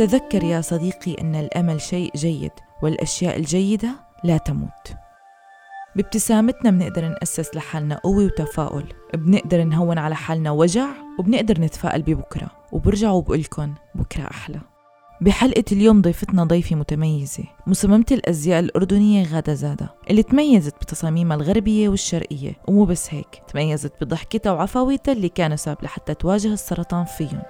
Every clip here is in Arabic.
تذكر يا صديقي أن الأمل شيء جيد والأشياء الجيدة لا تموت. بابتسامتنا بنقدر نأسس لحالنا قوة وتفاؤل بنقدر نهون على حالنا وجع وبنقدر نتفائل ببكرة. وبرجع وبقولكن بكرة أحلى. بحلقة اليوم ضيفتنا ضيفة متميزة مصممة الأزياء الأردنية غادة زادة اللي تميزت بتصاميمها الغربية والشرقية. ومو بس هيك تميزت بضحكتها وعفويتها اللي كانوا سبب لحتى تواجه السرطان فيهم.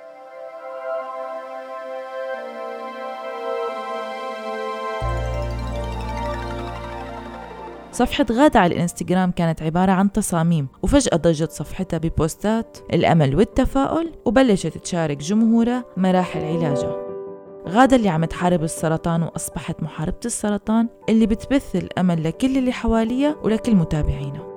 صفحة غادة على الإنستغرام كانت عبارة عن تصاميم وفجأة ضجت صفحتها ببوستات الأمل والتفاؤل وبلشت تشارك جمهورها مراحل علاجها. غادة اللي عم تحارب السرطان وأصبحت محاربة السرطان اللي بتبث الأمل لكل اللي حواليها ولكل متابعينها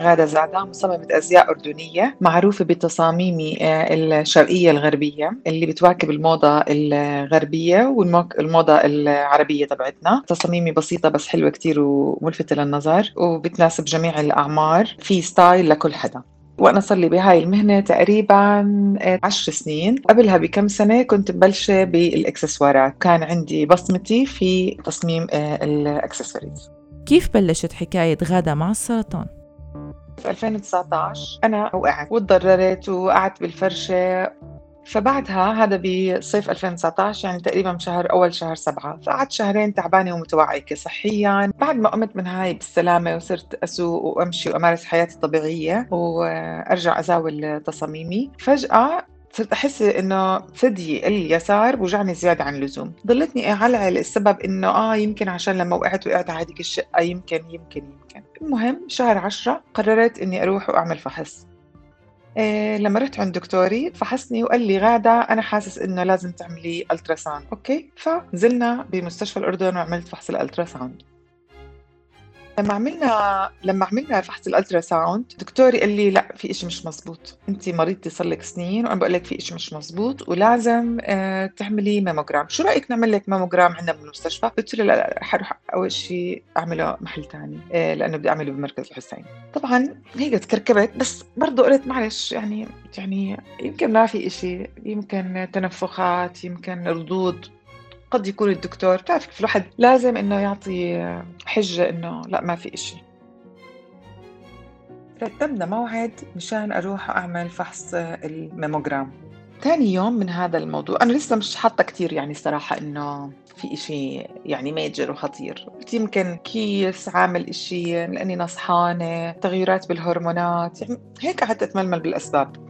غادة زعدان مصممة أزياء أردنية معروفة بتصاميمي آه، الشرقية الغربية اللي بتواكب الموضة الغربية والموضة العربية تبعتنا. تصاميمي بسيطة بس حلوة كتير وملفتة للنظر وبتناسب جميع الأعمار. في ستايل لكل حدا. وأنا صار لي بهاي المهنة تقريبا آه، عشر سنين. قبلها بكم سنة كنت مبلشة بالإكسسوارات. كان عندي بصمتي في تصميم آه، الإكسسوارز. كيف بلشت حكاية غادة مع السرطان؟ في 2019 أنا وقعت وتضررت وقعدت بالفرشة فبعدها هذا بصيف 2019 يعني تقريبا شهر أول شهر سبعة. فقعدت شهرين تعبانة ومتوعكة صحيا. بعد ما قمت من هاي بالسلامة وصرت أسوق وأمشي وأمارس حياتي الطبيعية وأرجع أزاول تصاميمي. فجأة صرت أحس إنه ثدي اليسار بوجعني زيادة عن اللزوم. ضلتني اعلعل السبب إنه آه يمكن عشان لما وقعت وقعت على هذيك الشقة يمكن يمكن يمكن. المهم شهر عشرة قررت إني أروح وأعمل فحص. إيه لما رحت عند دكتوري فحصني وقال لي غادة أنا حاسس إنه لازم تعملي ultrasound okay؟ فنزلنا بمستشفى الأردن وعملت فحص ال ultrasound. لما عملنا لما عملنا فحص ال ultrasound دكتوري قال لي لا في شيء مش مزبوط. انت مريضتي صار لك سنين وأنا بقول لك في شيء مش مزبوط ولازم آه تعملي ماموجرام. شو رأيك نعمل لك ماموجرام عندنا بالمستشفى؟ قلت له لا لا حروح أول شيء أعمله محل ثاني آه لأنه بدي أعمله بمركز الحسين. طبعا هيك تكركبت بس برضه قلت معلش يعني يعني يمكن ما في شيء يمكن تنفخات يمكن ردود. قد يكون الدكتور. بتعرف كيف الواحد لازم إنه يعطي حجة إنه لا ما في إشي. رتبنا موعد مشان أروح أعمل فحص الميموجرام ثاني يوم من هذا الموضوع أنا لسه مش حاطة كثير يعني صراحة إنه في إشي يعني major وخطير. قلت يمكن كيس عامل إشي لأني نصحانة تغيرات بالهرمونات يعني هيك قعدت أتململ بالأسباب.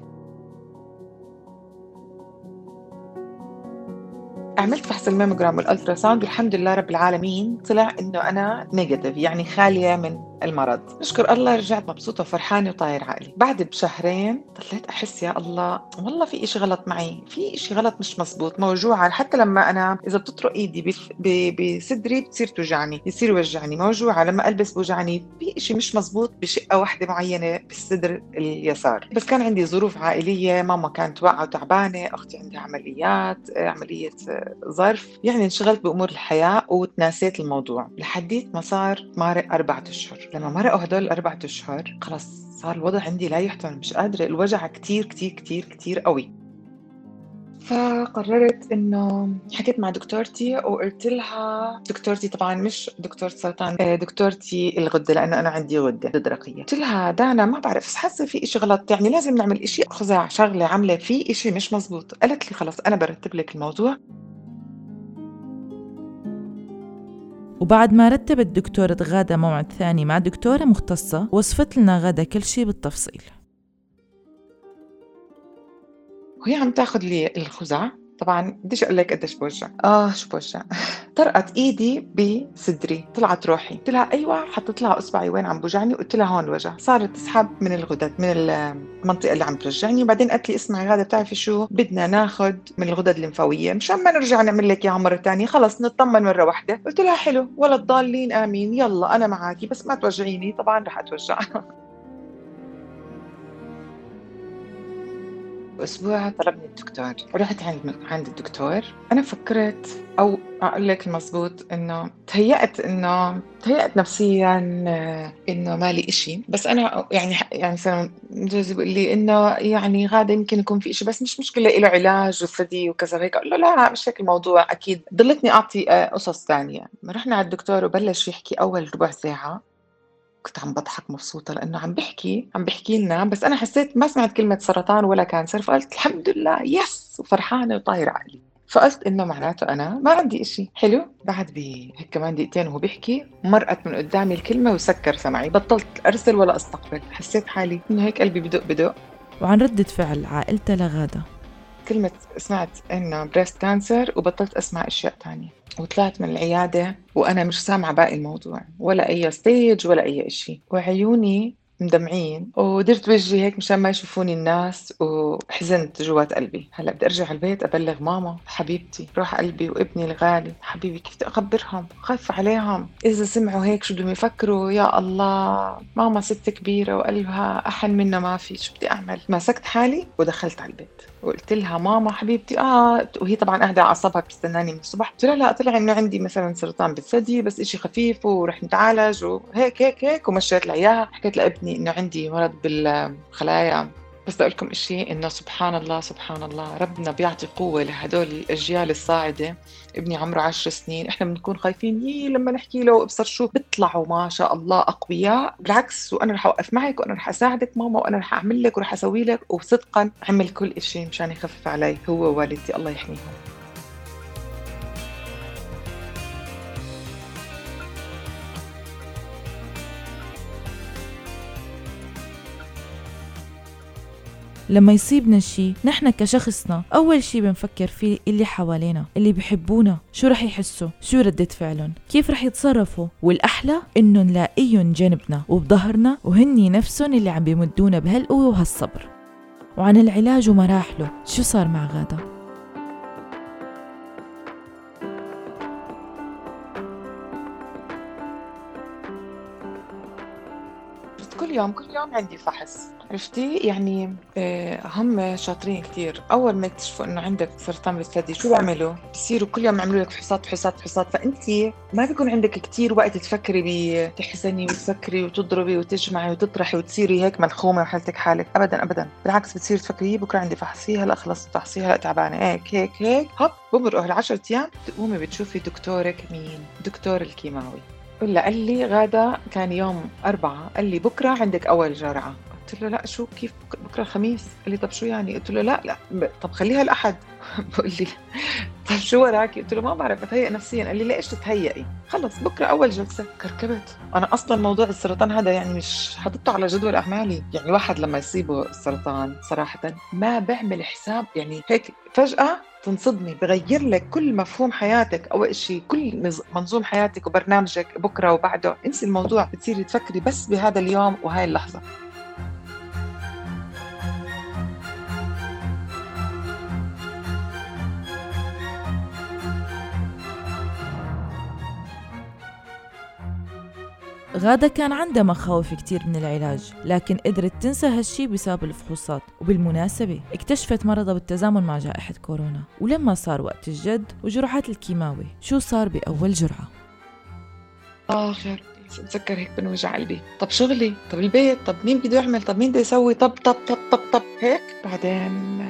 عملت فحص ال mammogram وال ultrasound والحمد لله رب العالمين طلع إنه أنا negative يعني خالية من المرض. نشكر الله رجعت مبسوطة وفرحانة وطاير عقلي. بعد بشهرين ضليت أحس يا الله والله في إشي غلط معي في إشي غلط مش مزبوط موجوعة. حتى لما أنا إذا بتطرق إيدي بصدري بتصير توجعني يصير يوجعني. موجوعة لما ألبس بوجعني في إشي مش مزبوط بشقة واحدة معينة بالصدر اليسار. بس كان عندي ظروف عائلية ماما كانت واقعة وتعبانة أختي عندها عمليات عملية ظرف. يعني انشغلت بأمور الحياة وتناسيت الموضوع. لحديت ما صار مارق أربعة أشهر. لما مرقوا هدول الأربعة أشهر خلص صار الوضع عندي لا يحتمل مش قادرة الوجع كتير كتير كتير كتير قوي. فقررت إنه حكيت مع دكتورتي وقلت لها دكتورتي طبعا مش دكتورة سرطان آه، دكتورتي الغدة لأنه أنا عندي غدة درقيه قلت لها دانا ما بعرف حاسة في إشي غلط يعني لازم نعمل إشي. خزاع شغلة عاملة في إشي مش مزبوط. قالت لي خلص أنا برتب لك الموضوع. وبعد ما رتبت دكتورة غادة موعد ثاني مع دكتورة مختصة وصفت لنا غادة كل شي بالتفصيل. وهي عم تاخذ لي الخزع طبعا بديش أقول لك قديش بوجع. آه شو بوجع؟ طرقت إيدي بصدري طلعت روحي. قلت لها أيوه حطيت لها اصبعي وين عم بوجعني وقلت لها هون الوجع صارت تسحب من الغدد من المنطقة اللي عم توجعني وبعدين قالت لي اسمعي غاده بتعرفي شو؟ بدنا ناخذ من الغدد الليمفاوية. مشان ما نرجع نعمل لك إياها مرة ثانية خلص نطمن مرة واحدة. قلت لها حلو ولا الضالين آمين يلا أنا معاكي بس ما توجعيني طبعا رح أتوجع. بأسبوع. طلبني الدكتور. رحت عند عند الدكتور. أنا فكرت أو أقول لك المضبوط إنه تهيأت إنه تهيأت نفسيًا آه، إنه ما لي إشي، بس أنا يعني يعني مثلًا جوزي بيقول لي إنه يعني غادة يمكن يكون في إشي بس مش مشكلة إله علاج وثدي وكذا وهيك، أقول له لا مش هيك الموضوع أكيد، ضلتني أعطي آه، قصص تانية، رحنا على الدكتور وبلش يحكي أول ربع ساعة. كنت عم باضحك مبسوطة لإنه عم بيحكي عم بيحكي لنا بس أنا حسيت ما سمعت كلمة سرطان ولا cancer فقلت الحمد لله yes وفرحانة وطاير عقلي فقلت إنه معناته أنا ما عندي إشي. حلو؟ بعد بهيك كمان دقيقتين وهو بيحكي مرقت من قدامي الكلمة وسكر سمعي. بطلت أرسل ولا أستقبل. حسيت حالي إنه هيك قلبي بدق بدق وعن ردة فعل عائلتها لغادة. كلمة سمعت إنه breast cancer وبطلت أسمع أشياء تانية. وطلعت من العيادة وأنا مش سامعة باقي الموضوع. ولا أي stage ولا أي إشي. وعيوني مدمعين. ودرت وجهي هيك مشان ما يشوفوني الناس وحزنت جوات قلبي. هلأ بدي أرجع البيت أبلغ ماما حبيبتي. روح قلبي وابني الغالي. حبيبي كيف بدي أخبرهم؟ خايفة عليهم. إذا سمعوا هيك شو بدهم يفكروا؟ يا الله ماما ست كبيرة وقلبها أحن منا ما في. شو بدي أعمل؟ مسكت حالي ودخلت على البيت. وقلت لها ماما حبيبتي آه. وهي طبعا قاعدة على اعصابها بتستناني من الصبح. قلت لها لا طلع إنه عندي مثلا سرطان بالثدي بس إشي خفيف ورح نتعالج. وهيك هيك هيك ومشيت لها إياها. حكيت لابني إنه عندي مرض بالخلايا. بس بدي أقول لكم شيء إنه سبحان الله سبحان الله ربنا بيعطي قوة لهدول الأجيال الصاعدة. ابني عمره عشر سنين إحنا بنكون خايفين يي لما نحكي له ابصر شو؟ بيطلعوا ما شاء الله أقوياء. بالعكس وأنا رح أوقف معك وأنا رح أساعدك ماما وأنا رح أعمل لك ورح أسوي لك. وصدقا عمل كل شيء مشان يخفف علي هو ووالدتي. الله يحميهم. لما يصيبنا شي نحن كشخصنا أول شي بنفكر فيه اللي حوالينا اللي بحبونا شو رح يحسوا شو ردة فعلهم كيف رح يتصرفوا والأحلى إنه نلاقيهم جنبنا وبظهرنا وهني نفسهم اللي عم بيمدونا بهالقوة وهالصبر. وعن العلاج ومراحله شو صار مع غادة؟ يوم كل يوم عندي فحص. عرفتي؟ يعني آه، هم شاطرين كثير أول ما يكتشفوا إنه عندك سرطان بالثدي شو بيعملوا؟ بصيروا كل يوم يعملوا لك فحوصات فحوصات فحوصات فانت ما بيكون عندك كثير وقت تفكري بتحزني وتفكري وتضربي وتجمعي وتطرحي وتصيري هيك منخومه وحالتك حالك. ابدا ابدا. بالعكس بتصيري تفكري بكرة عندي فحص هلا خلصت فحصي هلا تعبانة. هيك هيك هيك. هوب بمرقوا هالعشرة أيام تقومي بتشوفي دكتورك مين؟ دكتور الكيماوي. ولا قال لي غادة كان يوم أربعة قال لي بكرة عندك أول جرعة قلت له لا شو كيف بكرة الخميس؟ قال لي طب شو يعني؟ قلت له لا لا طب خليها الأحد بقول لي طيب شو وراكي؟ قلت له ما بعرف بتهيأ نفسيا. قال لي ليش تتهيئي؟ خلص بكرة أول جلسة. كركبت. أنا أصلا موضوع السرطان هذا يعني مش حاططه على جدول أعمالي. يعني واحد لما يصيبه السرطان صراحة ما بعمل حساب. يعني هيك فجأة تنصدمي بغير لك كل مفهوم حياتك اول شيء كل منظوم حياتك وبرنامجك بكرة وبعده. انسي الموضوع بتصيري تفكري بس بهذا اليوم وهاي اللحظة. غادة كان عندها مخاوف كتير من العلاج لكن قدرت تنسى هالشي بسبب الفحوصات وبالمناسبة اكتشفت مرضها بالتزامن مع جائحة كورونا. ولما صار وقت الجد وجرعات الكيماوي شو صار بأول جرعة؟ آخر بتذكر هيك بنوجع قلبي. طب شغلي؟ طب البيت؟ طب مين بده يعمل؟ طب مين بده يسوي؟ طب طب طب طب طب هيك؟ بعدين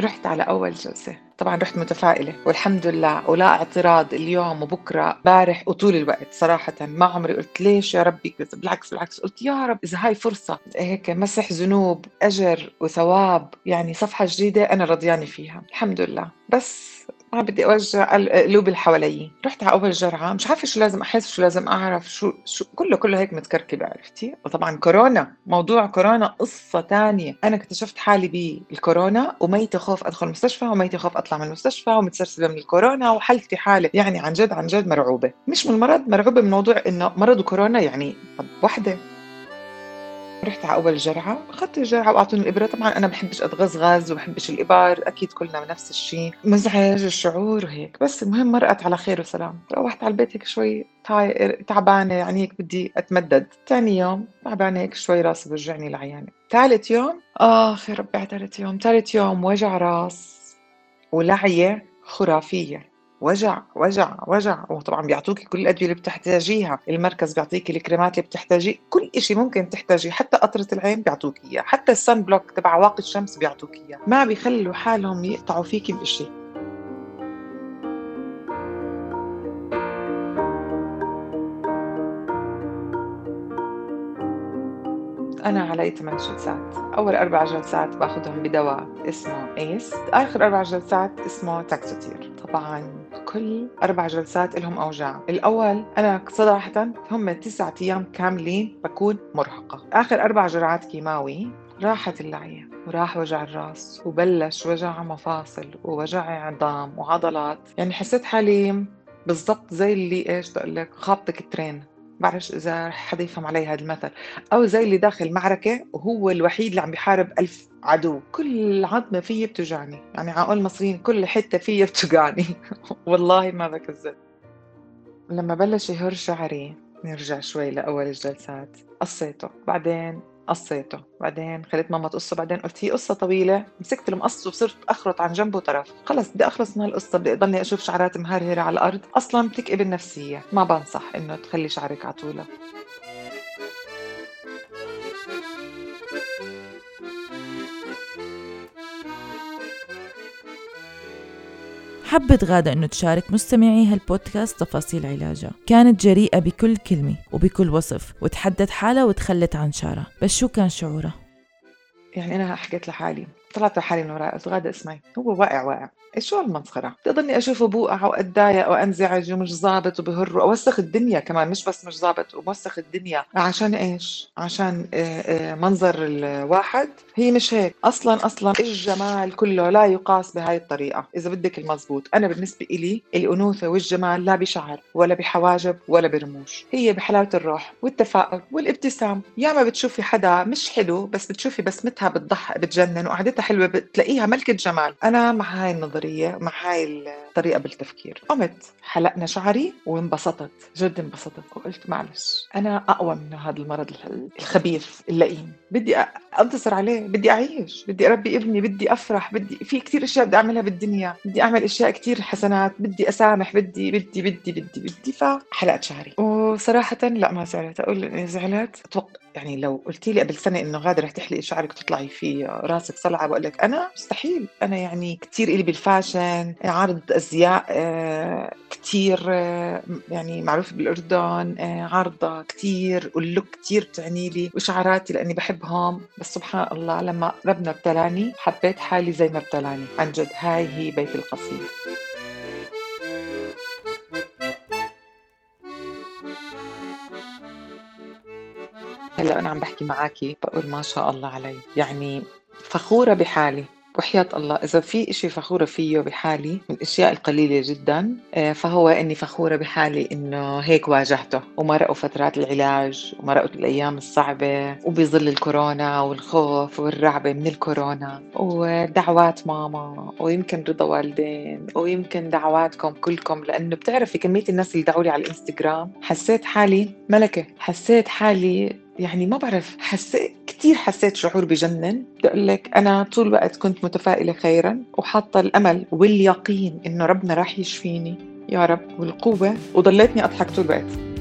رحت على أول جلسة. طبعا رحت متفائلة. والحمد لله ولا اعتراض اليوم وبكرة بارح وطول الوقت. صراحة ما عمري قلت ليش يا ربي بالعكس بالعكس. قلت يا رب إذا هاي فرصة. هيك مسح ذنوب أجر وثواب يعني صفحة جديدة أنا رضيانة فيها. الحمد لله. بس ما بدي أوجع القلوب اللي حوالي. رحت على أول جرعة مش عارفة شو لازم أحس شو لازم أعرف شو شو كله كله هيك متكركب عرفتي؟ وطبعا كورونا موضوع كورونا قصة تانية. أنا اكتشفت حالي بالكورونا وميتة خوف أدخل المستشفى وميتة خوف أطلع من المستشفى ومتسرسبة من الكورونا وحالتي حالة يعني عن جد عن جد مرعوبة. مش من المرض مرعوبة من موضوع إنه مرض كورونا يعني طب وحدة. رحت على أول جرعة أخذت الجرعة وأعطوني الإبرة. طبعا أنا بحبش أتغزغز وبحبش الإبار أكيد كلنا نفس الشيء. مزعج الشعور وهيك بس المهم مرقت على خير وسلام. روحت على البيت هيك شوي تعبانة يعني هيك بدي أتمدد. ثاني يوم تعبانة هيك شوي راسي بوجعني العيانه ثالث يوم آخ يا ربي على ثالث يوم. ثالث يوم وجع راس ولعية خرافية. وجع وجع وجع. وطبعا بيعطوكي كل الأدوية اللي بتحتاجيها المركز بيعطيكي الكريمات اللي بتحتاجيه كل شيء ممكن تحتاجيه حتى قطرة العين بيعطوك اياه حتى السن بلوك تبع واقي الشمس بيعطوك اياه ما بيخلوا حالهم يقطعوا فيكي بشيء أنا علي 8 جلسات؟ أول أربع جلسات باخذهم بدواء اسمه AC آخر أربع جلسات اسمه Taxotere طبعا كل أربع جلسات لهم أوجاع. الأول أنا صراحة هم تسعة أيام كاملين بكون مرهقة. آخر أربع جرعات كيماوي راحت اللعية وراح وجع الراس وبلش وجع مفاصل ووجع عظام وعضلات. يعني حسيت حالي بالضبط زي اللي إيش بدي أقول لك خابطك train بعرفش إذا حدا يفهم علي هذا المثل. أو زي اللي داخل معركه وهو الوحيد اللي عم بيحارب ألف عدو. كل عظمة فيي بتوجعني. يعني عقول المصريين كل حتة فيي بتوجعني. والله ما بكذب. لما بلش يهر شعري نرجع شوي لأول الجلسات. قصيته. بعدين قصيته. بعدين خليت ماما تقصه. بعدين قلت هي قصة طويلة. مسكت المقص وصرت أخرط عن جنبه طرف خلص بدي أخلص من هالقصة. بدي أضلني أشوف شعرات مهرهرة على الأرض. أصلا بتكئب النفسية. ما بنصح إنه تخلي شعرك على حبت غادة أنه تشارك مستمعي هالبودكاست تفاصيل علاجها. كانت جريئة بكل كلمة وبكل وصف وتحدت حالها وتخلت عن شعرها بس شو كان شعورها؟ يعني أنا حكيت لحالي طلعت لحالي من وراء قلت غادة اسمعي هو واقع واقع. شو هالمسخرة؟ بضلني أشوفه بوقع وأتضايق وأنزعج ومش ظابط وبهر وأوسخ الدنيا كمان مش بس مش ظابط وموسخ الدنيا. عشان إيش؟ عشان آه، آه، منظر الواحد. هي مش هيك. أصلا أصلا الجمال كله لا يقاس بهاي الطريقة. إذا بدك المزبوط أنا بالنسبة إلي الأنوثة والجمال لا بشعر ولا بحواجب ولا برموش. هي بحلاوة الروح والتفاؤل والابتسام. يا ما بتشوفي حدا مش حلو بس بتشوفي بسمتها بتضحك بتجنن وقعدتها حلوة بتلاقيها ملكة جمال أنا مع هاي النظرية. النظريه مع هاي الطريقة بالتفكير. قمت حلقنا شعري وانبسطت. جد انبسطت وقلت معلش أنا أقوى من هذا المرض الخبيث اللئيم. بدي أنتصر عليه بدي أعيش بدي أربي ابني بدي أفرح بدي في كثير أشياء بدي أعملها بالدنيا. بدي أعمل أشياء كثير حسنات بدي أسامح بدي بدي بدي بدي بدي. فحلقت شعري. وصراحة لا ما زعلت. أقول إني زعلت. أتوقع يعني لو قلتي لي قبل سنة إنه غاده رح تحلقي شعرك وتطلعي في راسك صلعة بقول لك أنا مستحيل. أنا يعني كثير إلي بالفاشن عارض أزياء آه، كثير آه، يعني معروف بالأردن آه، عارضه كثير واللوك كثير بتعني لي وشعراتي لأني بحبهم. بس سبحان الله لما ربنا ابتلاني حبيت حالي زي ما ابتلاني. عن جد هاي هي بيت القصيد هلا أنا عم بحكي معاكي بقول ما شاء الله علي. يعني فخورة بحالي. وحياة الله. إذا في إشي فخورة فيه بحالي من الأشياء القليلة جدا آه، فهو إني فخورة بحالي إنه هيك واجهته. ومرقوا فترات العلاج ومرقوا الأيام الصعبة وبظل الكورونا والخوف والرعبة من الكورونا. ودعوات ماما ويمكن رضا والدين ويمكن دعواتكم كلكم. لأنه بتعرفي كمية الناس اللي دعوا لي على الإنستغرام حسيت حالي ملكة. حسيت حالي يعني ما بعرف حسيت كثير حسيت شعور بجنن. بدي أقول لك أنا طول الوقت كنت متفائلة خيرا وحاطة الأمل واليقين إنه ربنا راح يشفيني. يا رب والقوة وضليتني أضحك طول الوقت.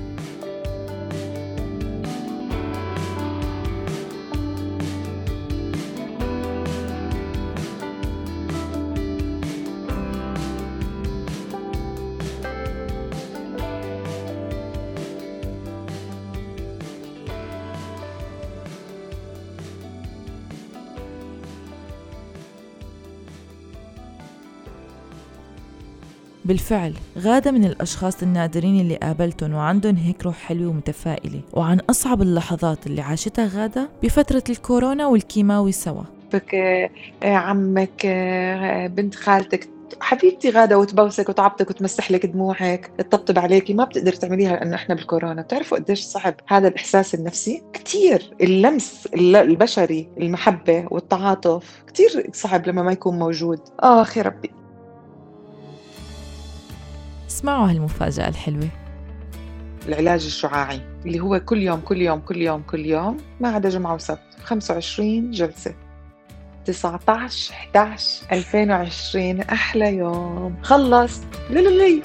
بالفعل غادة من الأشخاص النادرين اللي قابلتهم وعندهم هيك روح حلوة ومتفائلة. وعن أصعب اللحظات اللي عاشتها غادة بفترة الكورونا والكيماوي سوا. بك آه، عمك آه، بنت خالتك حبيبتي غادة وتبوسك وتعبطك وتمسح لك دموعك تطبطب عليكي ما بتقدر تعمليها لأنه إحنا بالكورونا. بتعرفوا قديش صعب هذا الإحساس النفسي؟ كثير اللمس البشري المحبة والتعاطف كثير صعب لما ما يكون موجود. آخ يا ربي. اسمعوا هالمفاجأة الحلوة. العلاج الشعاعي اللي هو كل يوم كل يوم كل يوم كل يوم ما عدا جمعة وسبت 25 جلسة. 19 11 2020 أحلى يوم. خلص. للي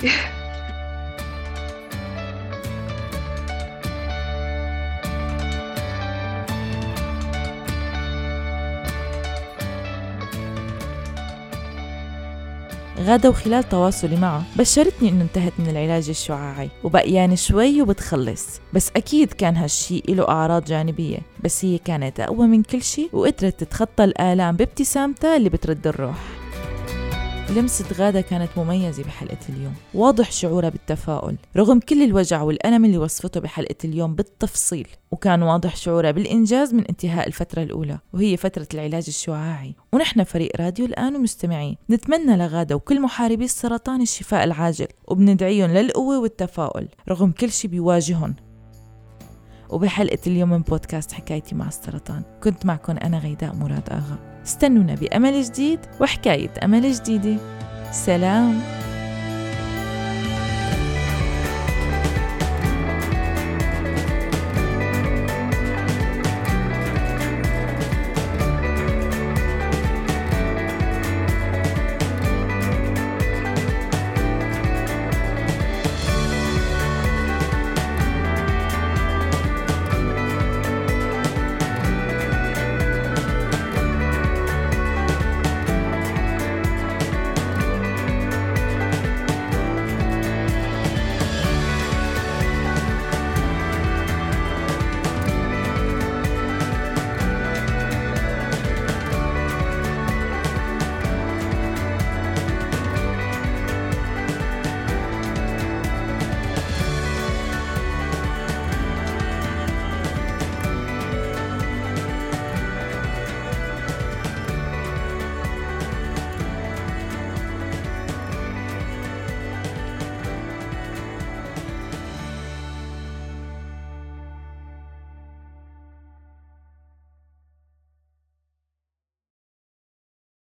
غادة وخلال تواصلي معه. بشرتني إنه انتهت من العلاج الشعاعي وبقيان شوي وبتخلص. بس أكيد كان هالشي له أعراض جانبية. بس هي كانت أقوى من كل شي وقدرت تتخطى الآلام بابتسامتها اللي بترد الروح. لمسة غادة كانت مميزة بحلقة اليوم. واضح شعورها بالتفاؤل رغم كل الوجع والألم اللي وصفته بحلقة اليوم بالتفصيل وكان واضح شعورها بالإنجاز من انتهاء الفترة الأولى وهي فترة العلاج الشعاعي. ونحن فريق راديو الآن ومستمعين نتمنى لغادة وكل محاربي السرطان الشفاء العاجل وبندعيهم للقوة والتفاؤل رغم كل شي بيواجههم. وبحلقة اليوم من بودكاست حكايتي مع السرطان. كنت معكم أنا غيداء مراد آغا. استنونا بأمل جديد وحكاية أمل جديدة. سلام.